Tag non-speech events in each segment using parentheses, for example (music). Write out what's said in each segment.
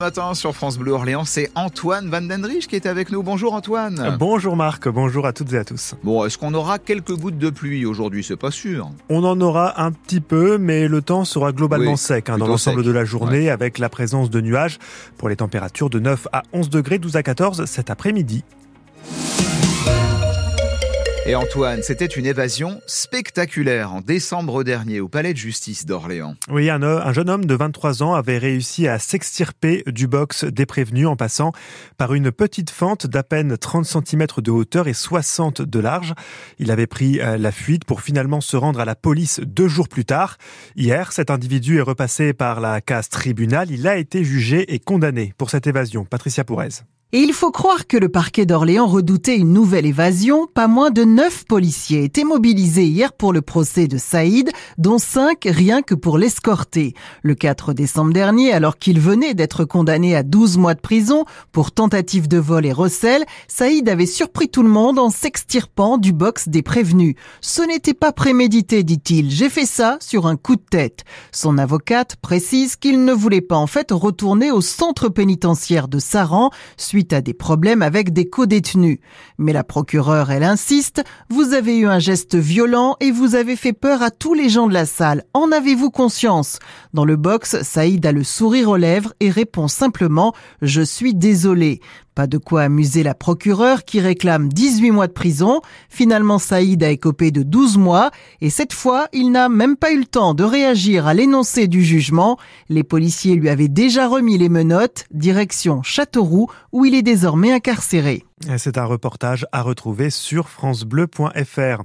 matin sur France Bleu Orléans, c'est Antoine Van Dendrich qui est avec nous. Bonjour Antoine. Bonjour Marc, bonjour à toutes et à tous. Bon, est-ce qu'on aura quelques gouttes de pluie aujourd'hui? C'est pas sûr. On en aura un petit peu, mais le temps sera globalement sec hein, dans l'ensemble de la journée avec la présence de nuages pour les températures de 9 à 11 degrés, 12 à 14 cet après-midi. Et Antoine, c'était une évasion spectaculaire en décembre dernier au palais de justice d'Orléans. Oui, un, un, jeune homme de 23 ans avait réussi à s'extirper du box des prévenus en passant par une petite fente d'à peine 30 cm de hauteur et 60 de large. Il avait pris euh, la fuite pour finalement se rendre à la police deux jours plus tard. Hier, cet individu est repassé par la case tribunal. Il a été jugé et condamné pour cette évasion. Patricia Pourez. Et il faut croire que le parquet d'Orléans redoutait une nouvelle évasion. Pas moins de neuf policiers étaient mobilisés hier pour le procès de Saïd, dont cinq rien que pour l'escorter. Le 4 décembre dernier, alors qu'il venait d'être condamné à 12 mois de prison pour tentative de vol et recel, Saïd avait surpris tout le monde en s'extirpant du box des prévenus. Ce n'était pas prémédité, dit-il. J'ai fait ça sur un coup de tête. Son avocate précise qu'il ne voulait pas en fait retourner au centre pénitentiaire de Saran, suite à des problèmes avec des co-détenus. Mais la procureure, elle insiste, vous avez eu un geste violent et vous avez fait peur à tous les gens de la salle. En avez-vous conscience? Dans le box, Saïd a le sourire aux lèvres et répond simplement, je suis désolé. Pas de quoi amuser la procureure qui réclame 18 mois de prison. Finalement, Saïd a écopé de 12 mois et cette fois, il n'a même pas eu le temps de réagir à l'énoncé du jugement. Les policiers lui avaient déjà remis les menottes, direction Châteauroux, où il est désormais incarcéré. C'est un reportage à retrouver sur francebleu.fr.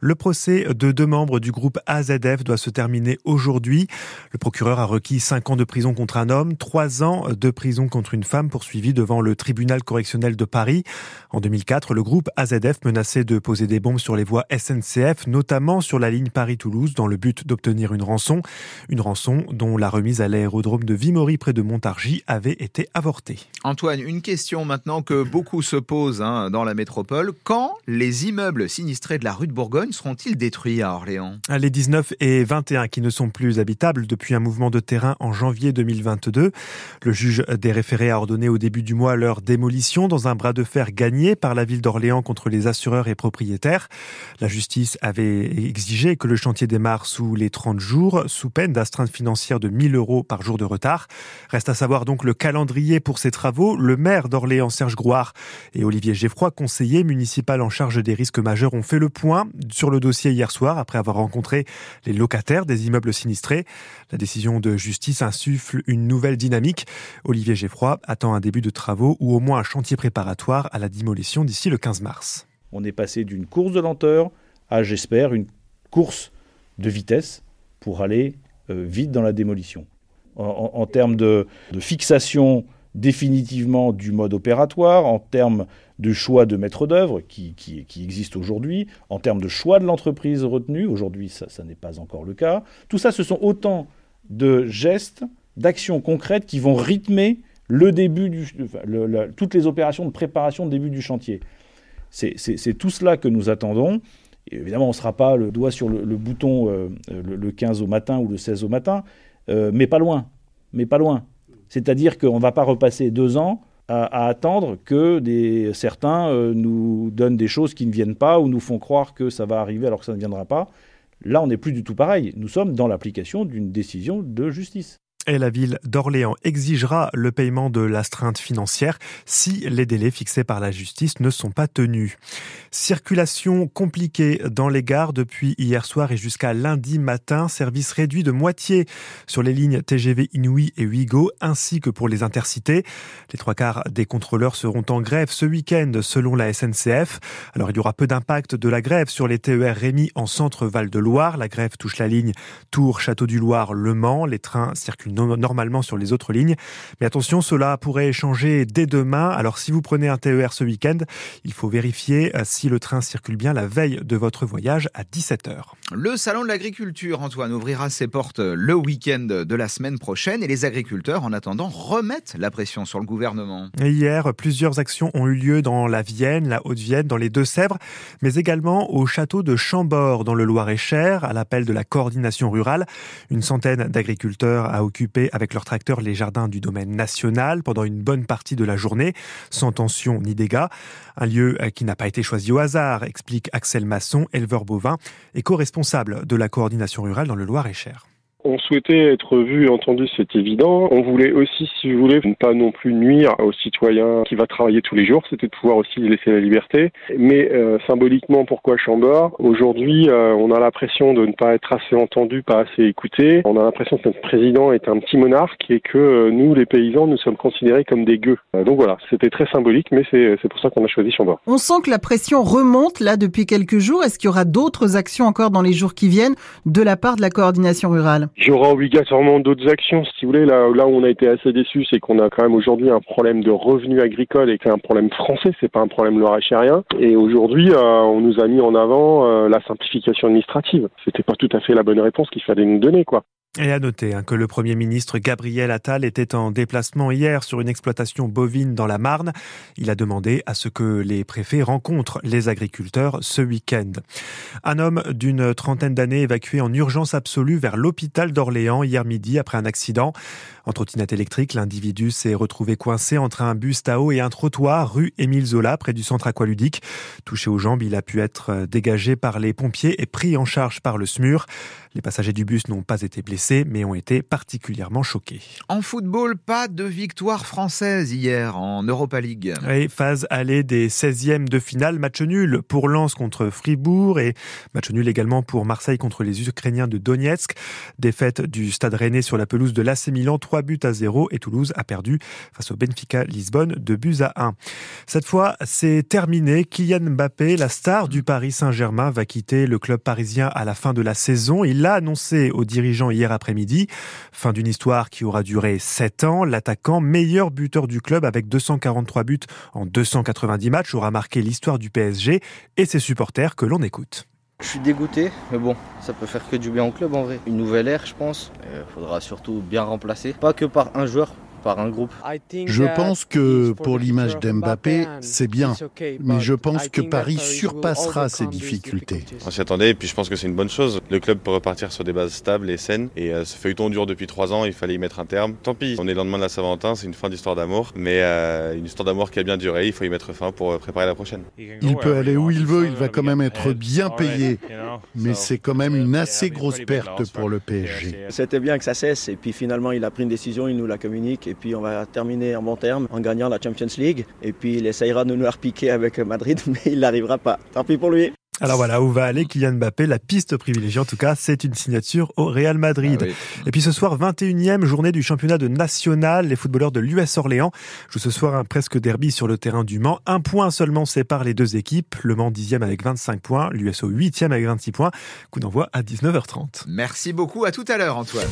Le procès de deux membres du groupe AZF doit se terminer aujourd'hui. Le procureur a requis cinq ans de prison contre un homme, trois ans de prison contre une femme poursuivie devant le tribunal correctionnel de Paris. En 2004, le groupe AZF menaçait de poser des bombes sur les voies SNCF, notamment sur la ligne Paris-Toulouse, dans le but d'obtenir une rançon. Une rançon dont la remise à l'aérodrome de Vimory près de Montargis avait été avortée. Antoine, une question maintenant que beaucoup se posent hein, dans la métropole. Quand les immeubles sinistrés de la rue de Bourgogne seront-ils détruits à Orléans? Les 19 et 21 qui ne sont plus habitables depuis un mouvement de terrain en janvier 2022. Le juge des référés a ordonné au début du mois leur démolition dans un bras de fer gagné par la ville d'Orléans contre les assureurs et propriétaires. La justice avait exigé que le chantier démarre sous les 30 jours, sous peine d'astreinte financière de 1000 euros par jour de retard. Reste à savoir donc le calendrier pour ces travaux. Le maire d'Orléans, Serge Grouard, et Olivier Geffroy, conseiller municipal en charge des risques majeurs, ont fait le point sur le dossier hier soir après avoir rencontré les locataires des immeubles sinistrés. La décision de justice insuffle une nouvelle dynamique. Olivier Geffroy attend un début de travaux ou au moins un chantier préparatoire à la démolition d'ici le 15 mars. On est passé d'une course de lenteur à, j'espère, une course de vitesse pour aller euh, vite dans la démolition. En, termes de, fixation définitivement du mode opératoire, en termes de choix de maître d'œuvre qui, existe aujourd'hui, en termes de choix de l'entreprise retenue, aujourd'hui ça, ça n'est pas encore le cas. Tout ça, ce sont autant de gestes, d'actions concrètes qui vont rythmer le début toutes les opérations de préparation de début du chantier. C'est tout cela que nous attendons. Évidemment, on ne sera pas le doigt sur le, bouton euh, le, le, 15 au matin ou le 16 au matin, euh, mais pas loin. Mais pas loin. C'est-à-dire qu'on ne va pas repasser deux ans à, attendre que certains euh, nous donnent des choses qui ne viennent pas ou nous font croire que ça va arriver alors que ça ne viendra pas. Là, on n'est plus du tout pareil. Nous sommes dans l'application d'une décision de justice. Et la ville d'Orléans exigera le paiement de l'astreinte financière si les délais fixés par la justice ne sont pas tenus. Circulation compliquée dans les gares depuis hier soir et jusqu'à lundi matin. Service réduit de moitié sur les lignes TGV Inouï et Ouigo ainsi que pour les intercités. Les trois quarts des contrôleurs seront en grève ce week-end selon la SNCF. Alors il y aura peu d'impact de la grève sur les TER Rémy en centre Val de Loire. La grève touche la ligne Tours, Château du Loir, Le Mans. Les trains circulent normalement sur les autres lignes. Mais attention, cela pourrait changer dès demain. Alors si vous prenez un TER ce week-end, il faut vérifier euh, si le train circule bien la veille de votre voyage à 17h. Le salon de l'agriculture, Antoine, ouvrira ses portes le week-end de la semaine prochaine et les agriculteurs, en attendant, remettent la pression sur le gouvernement. Et hier, plusieurs actions ont eu lieu dans la Vienne, la Haute-Vienne, dans les Deux-Sèvres, mais également au château de Chambord, dans le Loir-et-Cher, à l'appel de la coordination rurale. Une centaine d'agriculteurs a occupé avec leur tracteur les jardins du domaine national pendant une bonne partie de la journée, sans tension ni dégâts. Un lieu qui n'a pas été choisi au hasard, explique Axel Masson, éleveur bovin et co-responsable de la coordination rurale dans le Loir-et-Cher. On souhaitait être vu et entendu, c'est évident. On voulait aussi, si vous voulez, ne pas non plus nuire aux citoyens qui va travailler tous les jours. C'était de pouvoir aussi laisser la liberté. Mais euh, symboliquement, pourquoi Chambord? Aujourd'hui, euh, on a l'impression de ne pas être assez entendu, pas assez écouté. On a l'impression que notre président est un petit monarque et que euh, nous, les paysans, nous sommes considérés comme des gueux. donc voilà, c'était très symbolique, mais c'est pour ça qu'on a choisi Chambord. On sent que la pression remonte là depuis quelques jours. Est-ce qu'il y aura d'autres actions encore dans les jours qui viennent de la part de la coordination rurale? Aura obligatoirement d'autres actions, si vous voulez. Là, où on a été assez déçus, c'est qu'on a quand même aujourd'hui un problème de revenus agricoles et c'est un problème français, c'est pas un problème loir-et-chérien. Et aujourd'hui, euh, on nous a mis en avant euh, la simplification administrative. C'était pas tout à fait la bonne réponse qu'il fallait nous donner, quoi. Et à noter hein, que le Premier ministre Gabriel Attal était en déplacement hier sur une exploitation bovine dans la Marne. Il a demandé à ce que les préfets rencontrent les agriculteurs ce week-end. Un homme d'une trentaine d'années évacué en urgence absolue vers l'hôpital d'Orléans hier midi après un accident. En trottinette électrique, l'individu s'est retrouvé coincé entre un bus Tao et un trottoir rue Émile Zola près du centre aqualudique. Touché aux jambes, il a pu être dégagé par les pompiers et pris en charge par le SMUR. Les passagers du bus n'ont pas été blessés, mais ont été particulièrement choqués. En football, pas de victoire française hier en Europa League. Et phase aller des 16e de finale, match nul pour Lens contre Fribourg et match nul également pour Marseille contre les Ukrainiens de Donetsk. Défaite du Stade Rennais sur la pelouse de l'AC Milan, 3 buts à 0 et Toulouse a perdu face au Benfica Lisbonne, 2 buts à 1. Cette fois, c'est terminé. Kylian Mbappé, la star du Paris Saint-Germain, va quitter le club parisien à la fin de la saison. Il l'a annoncé aux dirigeants hier après-midi. Fin d'une histoire qui aura duré 7 ans. L'attaquant, meilleur buteur du club avec 243 buts en 290 matchs, aura marqué l'histoire du PSG et ses supporters que l'on écoute. Je suis dégoûté, mais bon, ça peut faire que du bien au club en vrai. Une nouvelle ère, je pense. Il faudra surtout bien remplacer. Pas que par un joueur, par un groupe. Je pense que pour l'image d'Mbappé, c'est bien, mais je pense que Paris surpassera ces difficultés. On s'y attendait et puis je pense que c'est une bonne chose. Le club peut repartir sur des bases stables et saines et euh, ce feuilleton dure depuis trois ans, il fallait y mettre un terme. Tant pis, on est le lendemain de la Saint-Valentin, c'est une fin d'histoire d'amour, mais euh, une histoire d'amour qui a bien duré, il faut y mettre fin pour euh, préparer la prochaine. Il peut aller où il veut, il va quand même être bien payé, mais c'est quand même une assez grosse perte pour le PSG. C'était bien que ça cesse et puis finalement il a pris une décision, il nous la communique et puis on va terminer en bon terme en gagnant la Champions League. Et puis il essayera de nous repiquer avec Madrid, (laughs) mais il n'arrivera pas. Tant pis pour lui. Alors voilà, où va aller Kylian Mbappé? La piste privilégiée, en tout cas, c'est une signature au Real Madrid. Ah Et puis ce soir, 21e journée du championnat de national. Les footballeurs de l'US Orléans jouent ce soir un presque derby sur le terrain du Mans. Un point seulement sépare les deux équipes. Le Mans 10e avec 25 points, l'USO 8e avec 26 points. Coup d'envoi à 19h30. Merci beaucoup, à tout à l'heure Antoine.